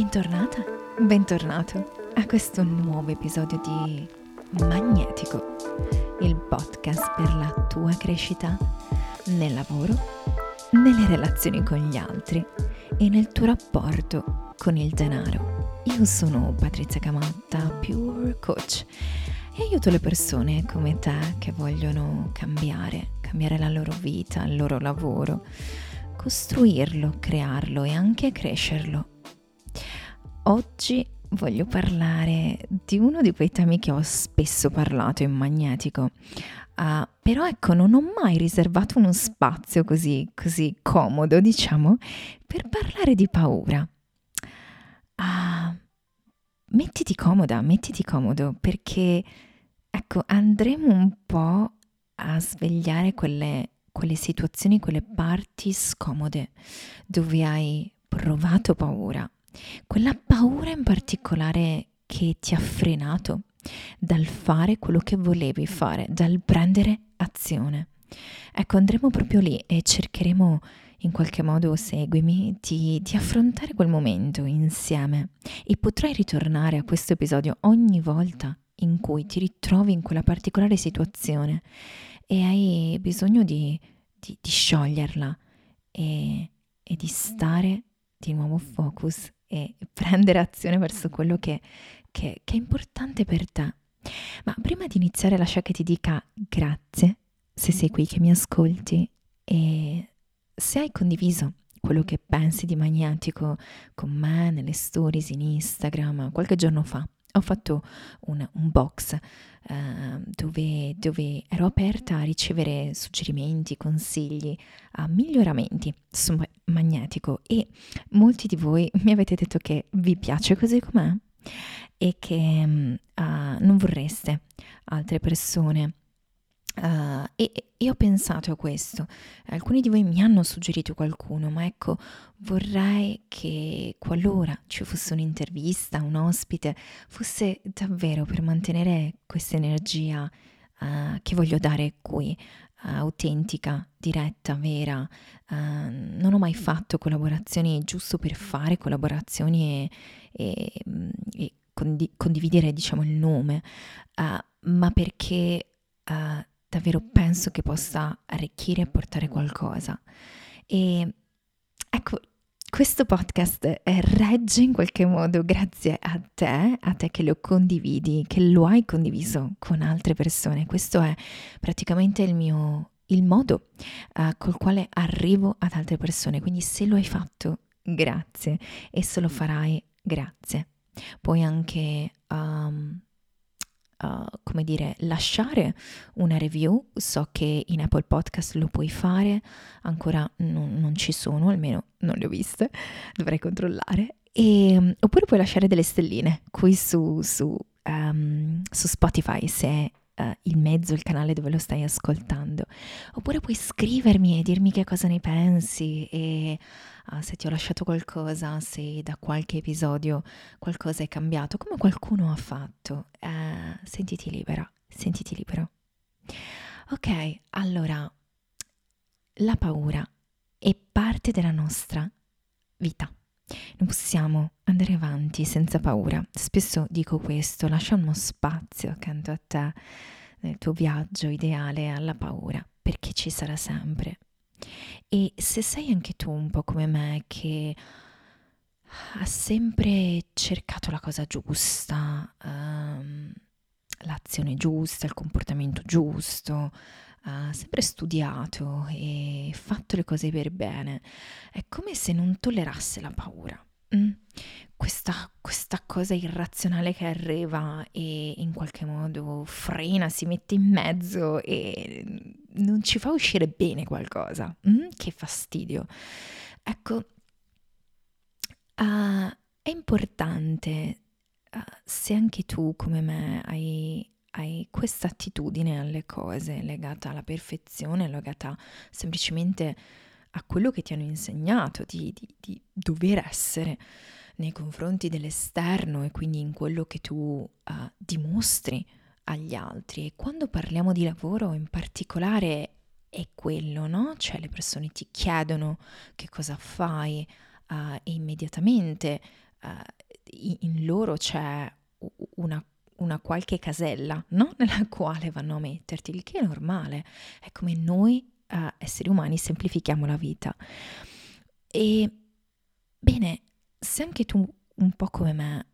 Bentornata, bentornato a questo nuovo episodio di Magnetico, il podcast per la tua crescita nel lavoro, nelle relazioni con gli altri e nel tuo rapporto con il denaro. Io sono Patrizia Camatta, Pure Coach e aiuto le persone come te che vogliono cambiare, cambiare la loro vita, il loro lavoro, costruirlo, crearlo e anche crescerlo. Oggi voglio parlare di uno di quei temi che ho spesso parlato in magnetico, uh, però ecco non ho mai riservato uno spazio così, così comodo, diciamo, per parlare di paura. Uh, mettiti comoda, mettiti comodo perché ecco andremo un po' a svegliare quelle, quelle situazioni, quelle parti scomode dove hai provato paura, quella paura in particolare che ti ha frenato dal fare quello che volevi fare, dal prendere azione. Ecco, andremo proprio lì e cercheremo in qualche modo, seguimi, di, di affrontare quel momento insieme e potrai ritornare a questo episodio ogni volta in cui ti ritrovi in quella particolare situazione e hai bisogno di, di, di scioglierla e, e, di stare di nuovo focus e prendere azione verso quello che, che, che è importante per te. Ma prima di iniziare lascia che ti dica grazie se sei qui che mi ascolti e se hai condiviso quello che pensi di Magnetico con me nelle stories in Instagram qualche giorno fa ho fatto un, un box uh, dove, dove, ero aperta a ricevere suggerimenti, consigli, uh, miglioramenti su Magnetico. E molti di voi mi avete detto che vi piace così com'è e che uh, non vorreste altre persone Uh, e, e ho pensato a questo, alcuni di voi mi hanno suggerito qualcuno, ma ecco, vorrei che qualora ci fosse un'intervista, un ospite, fosse davvero per mantenere questa energia uh, che voglio dare qui, uh, autentica, diretta, vera. non ho mai fatto collaborazioni giusto per fare collaborazioni e, e, e condi- condividere, diciamo, il nome, ma perché davvero penso che possa arricchire e portare qualcosa. E ecco, questo podcast regge in qualche modo grazie a te, a te che lo condividi, che lo hai condiviso con altre persone. Questo è praticamente il mio il modo uh, col quale arrivo ad altre persone. Quindi se lo hai fatto, grazie e se lo farai, grazie. Puoi anche um, uh, come dire, lasciare una review. So che in Apple Podcast lo puoi fare, ancora non, non ci sono, almeno non le ho viste, dovrei controllare. E, um, oppure puoi lasciare delle stelline qui su, su, um, su Spotify se uh, il mezzo, il canale dove lo stai ascoltando. Oppure puoi scrivermi e dirmi che cosa ne pensi e uh, se ti ho lasciato qualcosa, se da qualche episodio qualcosa è cambiato, come qualcuno ha fatto. Uh, sentiti libera, sentiti libero. Ok, allora, la paura è parte della nostra vita. Non possiamo andare avanti senza paura. Spesso dico questo, lascia uno spazio accanto a te nel tuo viaggio ideale alla paura, perché ci sarà sempre. E se sei anche tu un po' come me che ha sempre cercato la cosa giusta, um, l'azione giusta, il comportamento giusto, ha sempre studiato e fatto le cose per bene, è come se non tollerasse la paura. Mm? Questa, questa, cosa irrazionale che arriva e in qualche modo frena, si mette in mezzo e non ci fa uscire bene qualcosa. Mm? Che fastidio. Ecco, uh, è importante uh, se anche tu come me hai hai questa attitudine alle cose legata alla perfezione, legata semplicemente a quello che ti hanno insegnato di, di, di dover essere nei confronti dell'esterno e quindi in quello che tu uh, dimostri agli altri. E quando parliamo di lavoro in particolare è quello, no? Cioè le persone ti chiedono che cosa fai uh, e immediatamente uh, in loro c'è una, una qualche casella no? nella quale vanno a metterti, il che è normale, è come noi uh, esseri umani semplifichiamo la vita. E bene, se anche tu un po' come me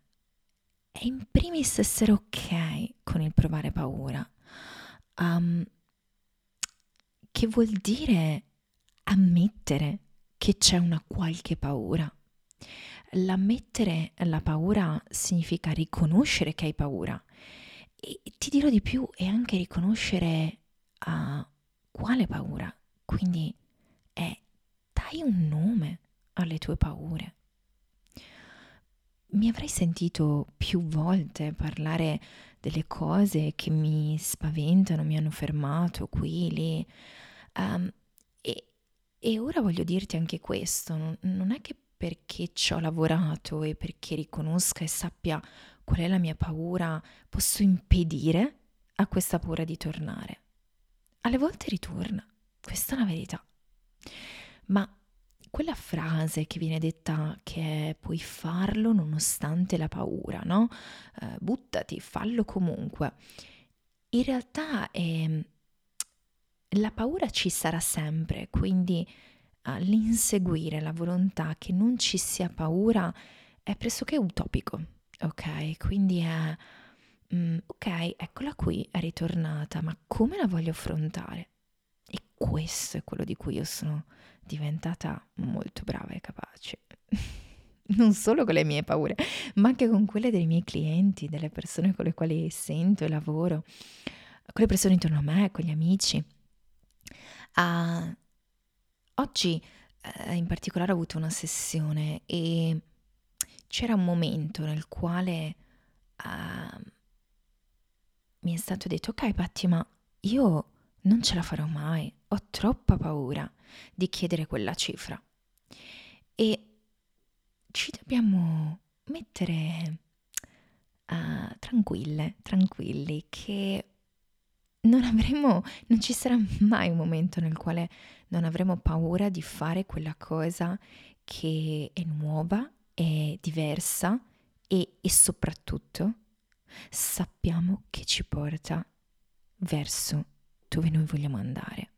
è in primis essere ok con il provare paura, um, che vuol dire ammettere che c'è una qualche paura. L'ammettere la paura significa riconoscere che hai paura e ti dirò di più è anche riconoscere uh, quale paura. Quindi è dai un nome alle tue paure. Mi avrei sentito più volte parlare delle cose che mi spaventano, mi hanno fermato qui, lì. Um, e, e, ora voglio dirti anche questo, non, non è che perché ci ho lavorato e perché riconosca e sappia qual è la mia paura, posso impedire a questa paura di tornare. Alle volte ritorna, questa è la verità. Ma quella frase che viene detta che puoi farlo nonostante la paura, no? Uh, buttati, fallo comunque. In realtà è, la paura ci sarà sempre, quindi uh, l'inseguire la volontà che non ci sia paura è pressoché utopico, ok? Quindi è, mm, ok, eccola qui, è ritornata, ma come la voglio affrontare? Questo è quello di cui io sono diventata molto brava e capace. non solo con le mie paure, ma anche con quelle dei miei clienti, delle persone con le quali sento e lavoro, con le persone intorno a me, con gli amici. Uh, oggi uh, in particolare ho avuto una sessione e c'era un momento nel quale uh, mi è stato detto, ok Patti, ma io non ce la farò mai, ho troppa paura di chiedere quella cifra. E ci dobbiamo mettere uh, tranquille, tranquilli, che non avremo, non ci sarà mai un momento nel quale non avremo paura di fare quella cosa che è nuova, è diversa e, e soprattutto sappiamo che ci porta verso dove noi vogliamo andare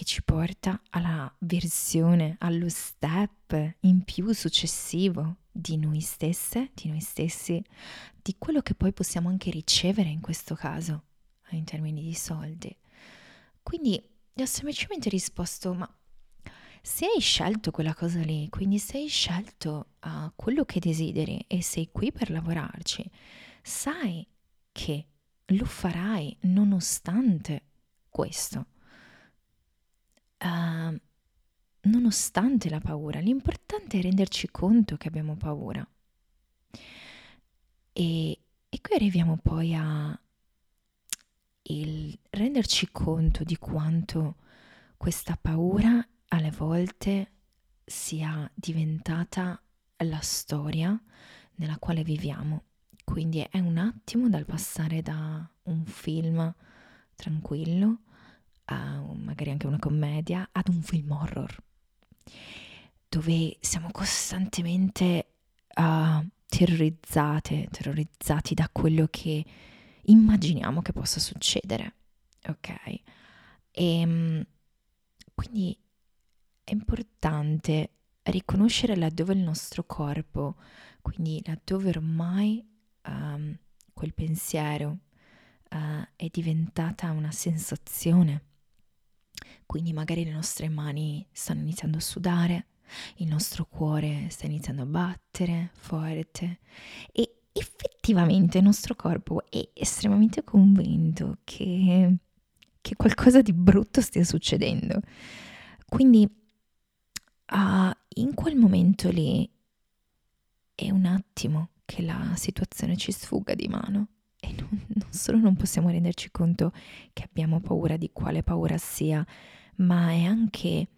che ci porta alla versione, allo step in più successivo di noi stesse, di noi stessi, di quello che poi possiamo anche ricevere in questo caso, in termini di soldi. Quindi gli ho semplicemente risposto, ma se hai scelto quella cosa lì, quindi se hai scelto uh, quello che desideri e sei qui per lavorarci, sai che lo farai nonostante questo uh, nonostante la paura, l'importante è renderci conto che abbiamo paura. E, e qui arriviamo poi a il renderci conto di quanto questa paura alle volte sia diventata la storia nella quale viviamo. Quindi è un attimo dal passare da un film tranquillo a magari anche una commedia, ad un film horror, dove siamo costantemente uh, terrorizzate, terrorizzati da quello che immaginiamo che possa succedere, ok? E ehm, quindi è importante riconoscere laddove il nostro corpo, quindi laddove ormai um, quel pensiero uh, è diventata una sensazione quindi magari le nostre mani stanno iniziando a sudare, il nostro cuore sta iniziando a battere forte e effettivamente il nostro corpo è estremamente convinto che, che qualcosa di brutto stia succedendo. Quindi uh, in quel momento lì è un attimo che la situazione ci sfugga di mano e non, non solo non possiamo renderci conto che abbiamo paura di quale paura sia, ma è anche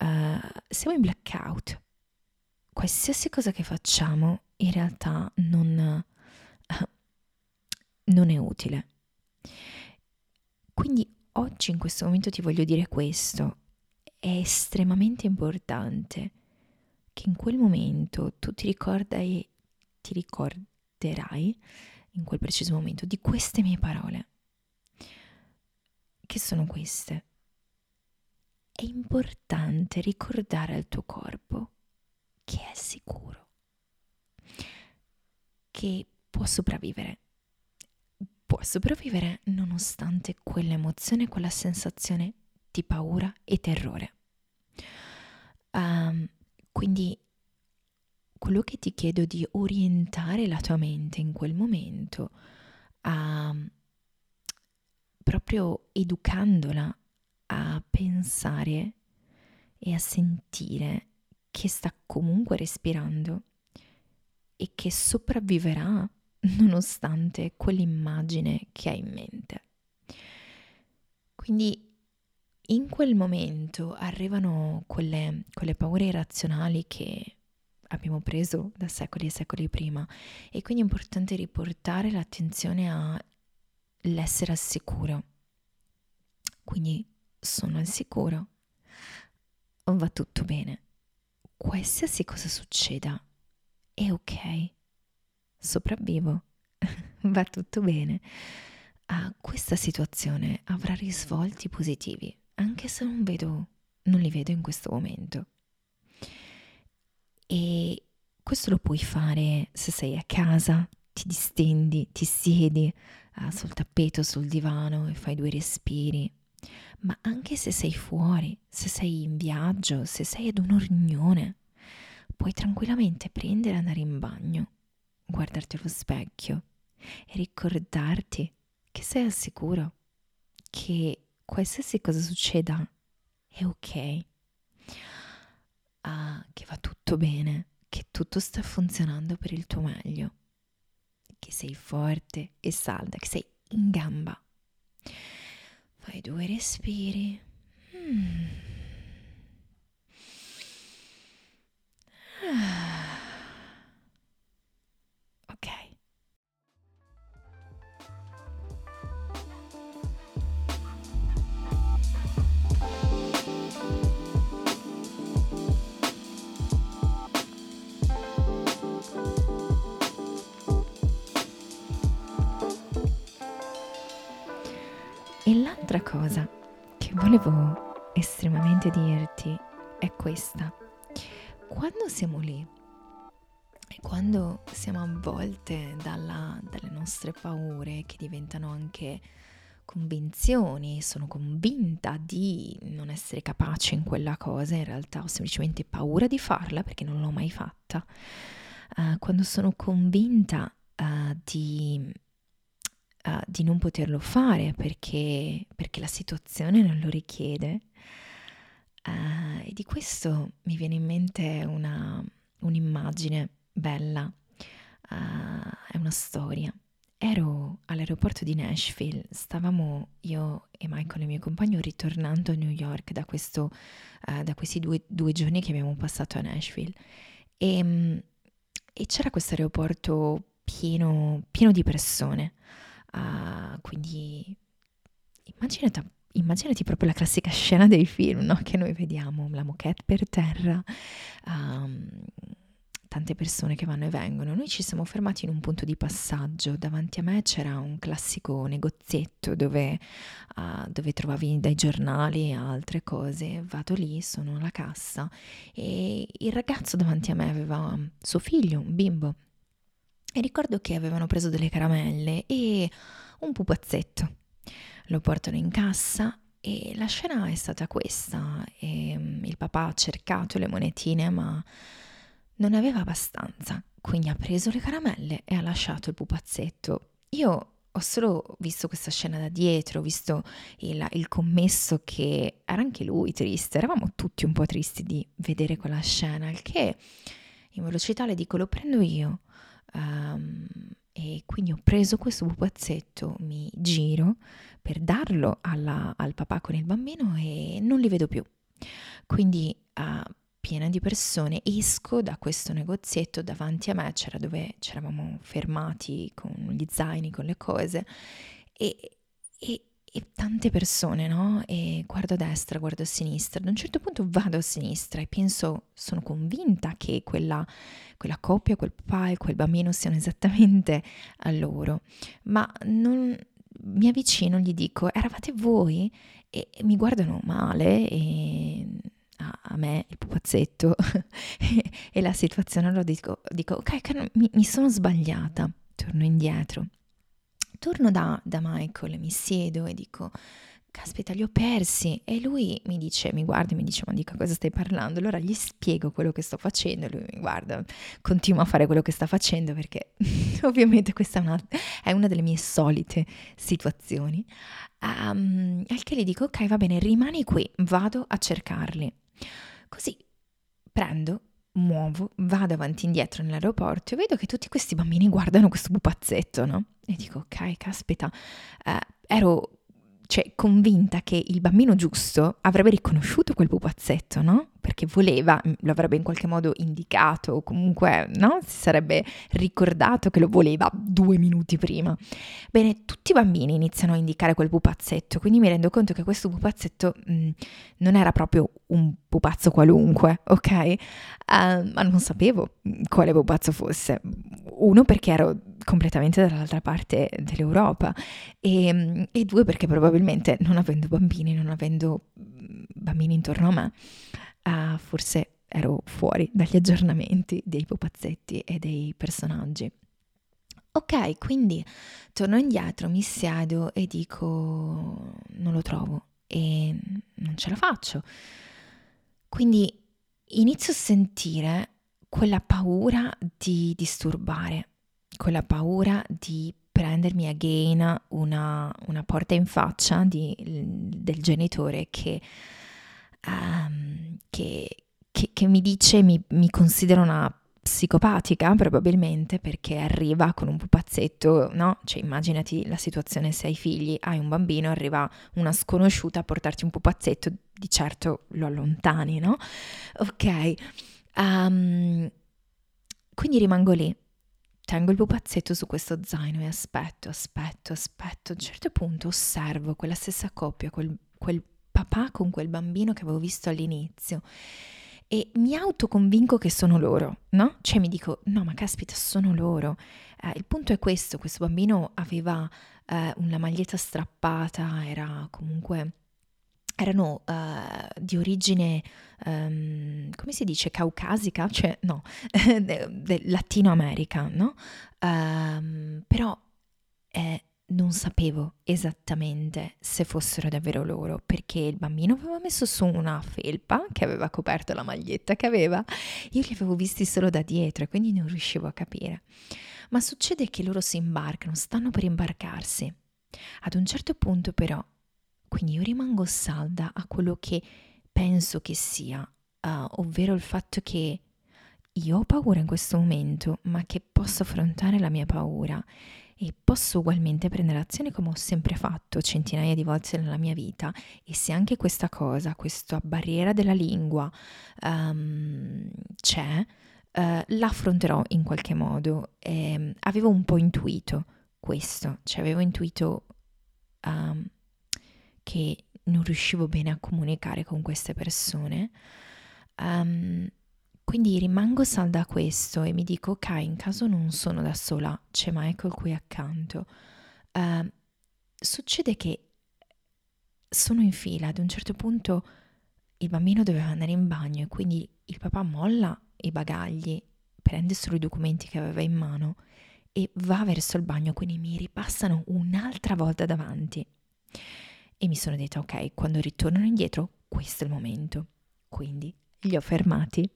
uh, siamo in blackout. Qualsiasi cosa che facciamo in realtà non, uh, non è utile. Quindi oggi in questo momento ti voglio dire questo. È estremamente importante che in quel momento tu ti ricordi, ti ricorderai in quel preciso momento di queste mie parole, che sono queste. È importante ricordare al tuo corpo che è sicuro, che può sopravvivere. Può sopravvivere nonostante quell'emozione, quella sensazione di paura e terrore. Um, quindi quello che ti chiedo di orientare la tua mente in quel momento, a, proprio educandola a pensare e a sentire che sta comunque respirando e che sopravviverà nonostante quell'immagine che ha in mente. Quindi in quel momento arrivano quelle, quelle paure irrazionali che abbiamo preso da secoli e secoli prima e quindi è importante riportare l'attenzione all'essere al sicuro. Quindi sono al sicuro, va tutto bene. Qualsiasi cosa succeda è ok, sopravvivo, va tutto bene. Ah, questa situazione avrà risvolti positivi anche se non vedo, non li vedo in questo momento. E questo lo puoi fare se sei a casa, ti distendi, ti siedi uh, sul tappeto, sul divano e fai due respiri. Ma anche se sei fuori, se sei in viaggio, se sei ad una riunione, puoi tranquillamente prendere e andare in bagno, guardarti allo specchio e ricordarti che sei al sicuro, che qualsiasi cosa succeda è ok, ah, che va tutto bene, che tutto sta funzionando per il tuo meglio, che sei forte e salda, che sei in gamba. Fai due respiri. Mm. Cosa che volevo estremamente dirti è questa. Quando siamo lì e quando siamo avvolte dalla, dalle nostre paure che diventano anche convinzioni, sono convinta di non essere capace in quella cosa, in realtà ho semplicemente paura di farla perché non l'ho mai fatta. Uh, quando sono convinta uh, di uh, di non poterlo fare perché, perché, la situazione non lo richiede. Uh, e di questo mi viene in mente una, un'immagine bella, uh, è una storia. Ero all'aeroporto di Nashville, stavamo io e Michael, il mio compagno, ritornando a New York da, questo, da questi due, due, giorni che abbiamo passato a Nashville. E, mm, e c'era questo aeroporto pieno, pieno di persone. Uh, quindi immaginati, immaginati, proprio la classica scena dei film no? che noi vediamo, la moquette per terra, um, tante persone che vanno e vengono. Noi ci siamo fermati in un punto di passaggio, davanti a me c'era un classico negozietto dove, uh, dove trovavi dai giornali e altre cose. Vado lì, sono alla cassa e il ragazzo davanti a me aveva suo figlio, un bimbo e ricordo che avevano preso delle caramelle e un pupazzetto. Lo portano in cassa e la scena è stata questa. E mm, il papà ha cercato le monetine ma non aveva abbastanza, quindi ha preso le caramelle e ha lasciato il pupazzetto. Io ho solo visto questa scena da dietro, ho visto il, il, commesso che era anche lui triste, eravamo tutti un po' tristi di vedere quella scena, il che in velocità le dico lo prendo io. Um, e quindi ho preso questo pupazzetto, mi giro per darlo alla, al papà con il bambino e non li vedo più. Quindi uh, piena di persone esco da questo negozietto davanti a me, c'era dove ci eravamo fermati con gli zaini, con le cose e, e, e tante persone, no? E guardo a destra, guardo a sinistra, ad un certo punto vado a sinistra e penso, sono convinta che quella, quella coppia, quel papà e quel bambino siano esattamente a loro, ma non, mi avvicino, gli dico, eravate voi? E, e mi guardano male e a, me, il pupazzetto, e, la situazione, allora dico, dico ok, mi, mi sono sbagliata, torno indietro torno da, da Michael, mi siedo e dico, caspita, li ho persi. E lui mi dice, mi guarda e mi dice, ma di cosa stai parlando? Allora gli spiego quello che sto facendo lui mi guarda, continua a fare quello che sta facendo perché ovviamente questa è una, è una, delle mie solite situazioni. Um, al che gli dico, ok, va bene, rimani qui, vado a cercarli. Così prendo muovo, vado avanti e indietro nell'aeroporto e vedo che tutti questi bambini guardano questo pupazzetto, no? E dico, ok, caspita, eh, ero cioè, convinta che il bambino giusto avrebbe riconosciuto quel pupazzetto, no? Perché voleva, mm, lo avrebbe in qualche modo indicato, o comunque, no? Si sarebbe ricordato che lo voleva due minuti prima. Bene, tutti i bambini iniziano a indicare quel pupazzetto, quindi mi rendo conto che questo pupazzetto mh, mm, non era proprio un pupazzo qualunque, ok? Uh, ma non sapevo quale pupazzo fosse. Uno perché ero completamente dall'altra parte dell'Europa e, e due perché probabilmente non avendo bambini, non avendo mm, bambini intorno a me, uh, forse ero fuori dagli aggiornamenti dei pupazzetti e dei personaggi. Ok, quindi torno indietro, mi siedo e dico non lo trovo e non ce la faccio. Quindi inizio a sentire quella paura di disturbare, quella paura di prendermi again una, una porta in faccia di, del genitore che, um, che, che, che, mi dice, mi, mi considera una psicopatica probabilmente perché arriva con un pupazzetto, no? Cioè immaginati la situazione se hai figli, hai un bambino, arriva una sconosciuta a portarti un pupazzetto, di certo lo allontani, no? Ok, um, quindi rimango lì tengo il pupazzetto su questo zaino e aspetto, aspetto, aspetto. A un certo punto osservo quella stessa coppia, quel, quel papà con quel bambino che avevo visto all'inizio e mi autoconvinco che sono loro, no? Cioè mi dico, no ma caspita, sono loro. Eh, il punto è questo, questo bambino aveva eh, una maglietta strappata, era comunque erano uh, di origine, um, come si dice, caucasica, cioè no, de, Latino America, no? Um, però eh, non sapevo esattamente se fossero davvero loro, perché il bambino aveva messo su una felpa che aveva coperto la maglietta che aveva, io li avevo visti solo da dietro e quindi non riuscivo a capire. Ma succede che loro si imbarcano, stanno per imbarcarsi. Ad un certo punto però quindi io rimango salda a quello che penso che sia, uh, ovvero il fatto che io ho paura in questo momento, ma che posso affrontare la mia paura e posso ugualmente prendere azione come ho sempre fatto centinaia di volte nella mia vita e se anche questa cosa, questa barriera della lingua um, c'è, uh, l'affronterò in qualche modo. E, um, avevo un po' intuito questo, cioè avevo intuito um, che non riuscivo bene a comunicare con queste persone. Um, quindi rimango salda a questo e mi dico, ok, in caso non sono da sola, c'è Michael qui accanto. Uh, succede che sono in fila, ad un certo punto il bambino doveva andare in bagno e quindi il papà molla i bagagli, prende solo i documenti che aveva in mano e va verso il bagno, quindi mi ripassano un'altra volta davanti e mi sono detta ok, quando ritornano indietro questo è il momento. Quindi li ho fermati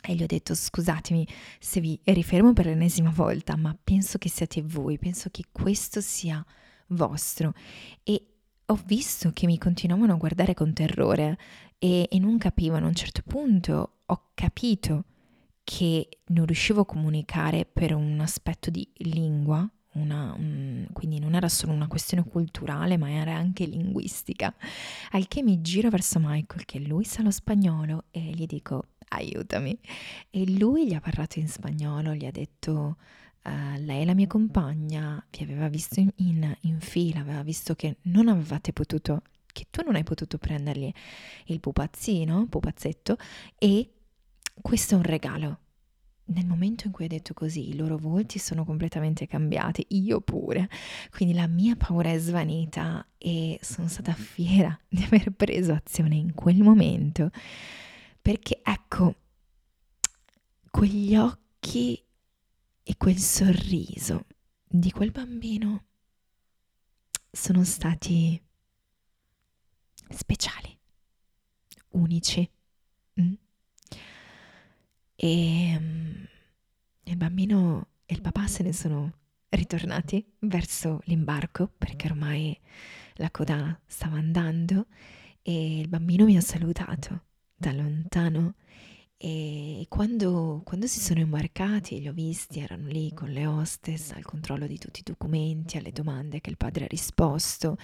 e gli ho detto scusatemi se vi rifermo per l'ennesima volta, ma penso che siate voi, penso che questo sia vostro. E ho visto che mi continuavano a guardare con terrore e, e non capivano. A un certo punto ho capito che non riuscivo a comunicare per un aspetto di lingua una, um, quindi non era solo una questione culturale, ma era anche linguistica. Al che mi giro verso Michael, che lui sa lo spagnolo, e gli dico aiutami. E lui gli ha parlato in spagnolo, gli ha detto uh, lei è la mia compagna, vi aveva visto in, in, in fila, aveva visto che non avevate potuto, che tu non hai potuto prendergli il pupazzino, pupazzetto, e questo è un regalo. Nel momento in cui hai detto così, i loro volti sono completamente cambiati, io pure. Quindi la mia paura è svanita e sono stata fiera di aver preso azione in quel momento. Perché ecco, quegli occhi e quel sorriso di quel bambino sono stati speciali, unici. Mm? E um, il bambino e il papà se ne sono ritornati verso l'imbarco perché ormai la coda stava andando e il bambino mi ha salutato da lontano e quando, quando, si sono imbarcati, li ho visti, erano lì con le hostess al controllo di tutti i documenti, alle domande che il padre ha risposto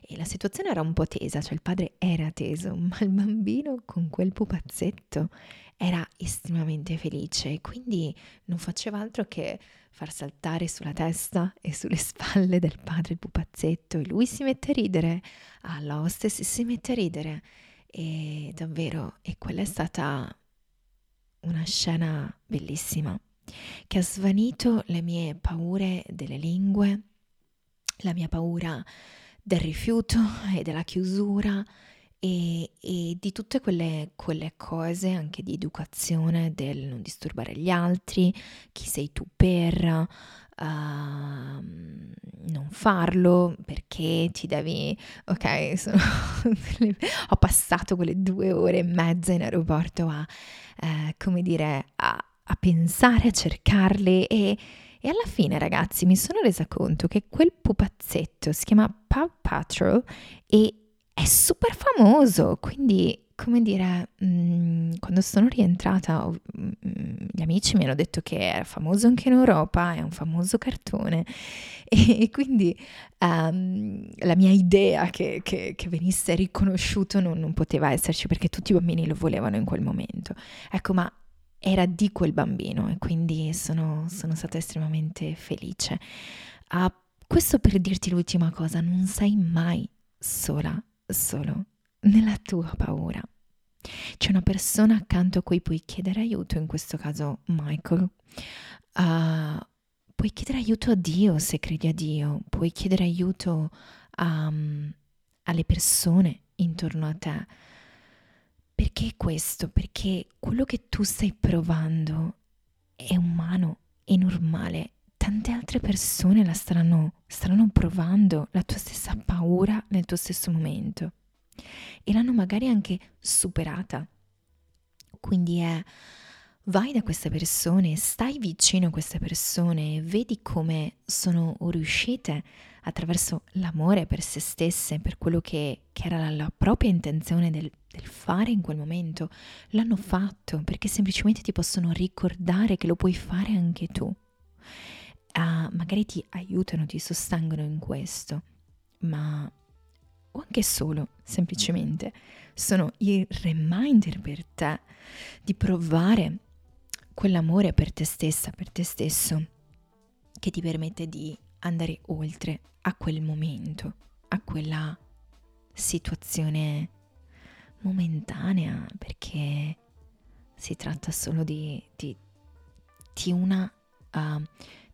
e la situazione era un po' tesa, cioè il padre era teso, ma il bambino con quel pupazzetto era estremamente felice e quindi non faceva altro che far saltare sulla testa e sulle spalle del padre il pupazzetto e lui si mette a ridere, alla hostess si mette a ridere e davvero, e quella è stata una scena bellissima che ha svanito le mie paure delle lingue, la mia paura del rifiuto e della chiusura e, e di tutte quelle, quelle, cose anche di educazione del non disturbare gli altri, chi sei tu per, non farlo perché ti devi, ok, sono, ho passato quelle due ore e mezza in aeroporto a, eh, come dire, a, a, pensare, a cercarle e, e alla fine ragazzi mi sono resa conto che quel pupazzetto si chiama Paw Patrol e è super famoso, quindi come dire, mh, mm, quando sono rientrata, mh, mm, gli amici mi hanno detto che era famoso anche in Europa, è un famoso cartone e, e quindi um, la mia idea che, che, che venisse riconosciuto non, non poteva esserci perché tutti i bambini lo volevano in quel momento. Ecco, ma era di quel bambino e quindi sono, sono stata estremamente felice. Uh, questo per dirti l'ultima cosa, non sei mai sola, solo nella tua paura. C'è una persona accanto a cui puoi chiedere aiuto, in questo caso Michael. Uh, puoi chiedere aiuto a Dio se credi a Dio, puoi chiedere aiuto um, alle persone intorno a te. Perché questo? Perché quello che tu stai provando è umano, è normale. Tante altre persone la staranno, staranno provando la tua stessa paura nel tuo stesso momento e l'hanno magari anche superata. Quindi è vai da queste persone, stai vicino a queste persone, vedi come sono riuscite attraverso l'amore per se stesse, per quello che, che era la, la, propria intenzione del, del fare in quel momento, l'hanno fatto perché semplicemente ti possono ricordare che lo puoi fare anche tu. Uh, magari ti aiutano, ti sostengono in questo, ma o anche solo, semplicemente, sono il reminder per te di provare quell'amore per te stessa, per te stesso, che ti permette di andare oltre a quel momento, a quella situazione momentanea, perché si tratta solo di, di, di, una, uh,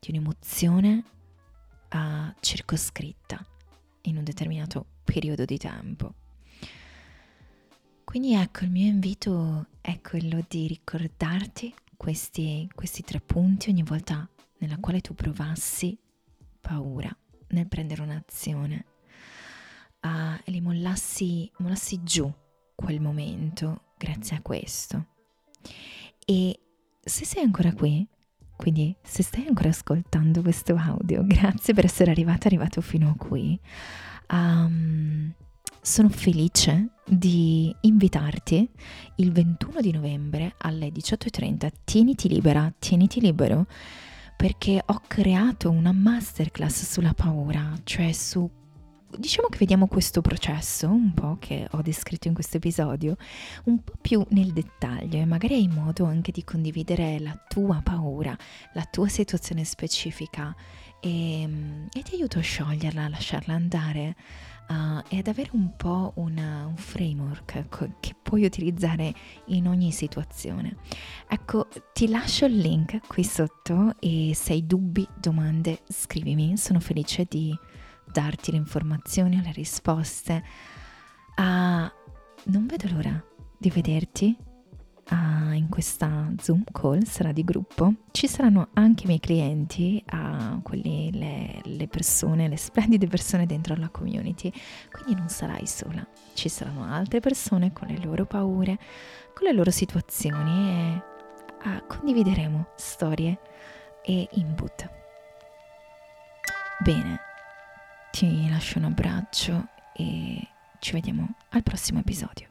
di un'emozione uh, circoscritta in un determinato periodo di tempo. Quindi ecco, il mio invito è quello di ricordarti questi, questi tre punti ogni volta nella quale tu provassi paura nel prendere un'azione uh, li mollassi, mollassi giù quel momento grazie a questo. E se sei ancora qui, quindi se stai ancora ascoltando questo audio, grazie per essere arrivato, arrivato fino a qui. Um, sono felice di invitarti il 21 di novembre alle 18.30. Tieniti libera, tieniti libero, perché ho creato una masterclass sulla paura, cioè su diciamo che vediamo questo processo, un po' che ho descritto in questo episodio, un po' più nel dettaglio e magari hai modo anche di condividere la tua paura, la tua situazione specifica e, e ti aiuto a scioglierla, a lasciarla andare uh, e ad avere un po' una, un framework che puoi utilizzare in ogni situazione. Ecco, ti lascio il link qui sotto e se hai dubbi, domande, scrivimi, sono felice di darti le informazioni, le risposte. Uh, non vedo l'ora di vederti uh, in questa Zoom call, sarà di gruppo. Ci saranno anche i miei clienti, uh, quelli, le, le persone, le splendide persone dentro la community, quindi non sarai sola. Ci saranno altre persone con le loro paure, con le loro situazioni e uh, condivideremo storie e input. Bene, ti lascio un abbraccio e ci vediamo al prossimo episodio.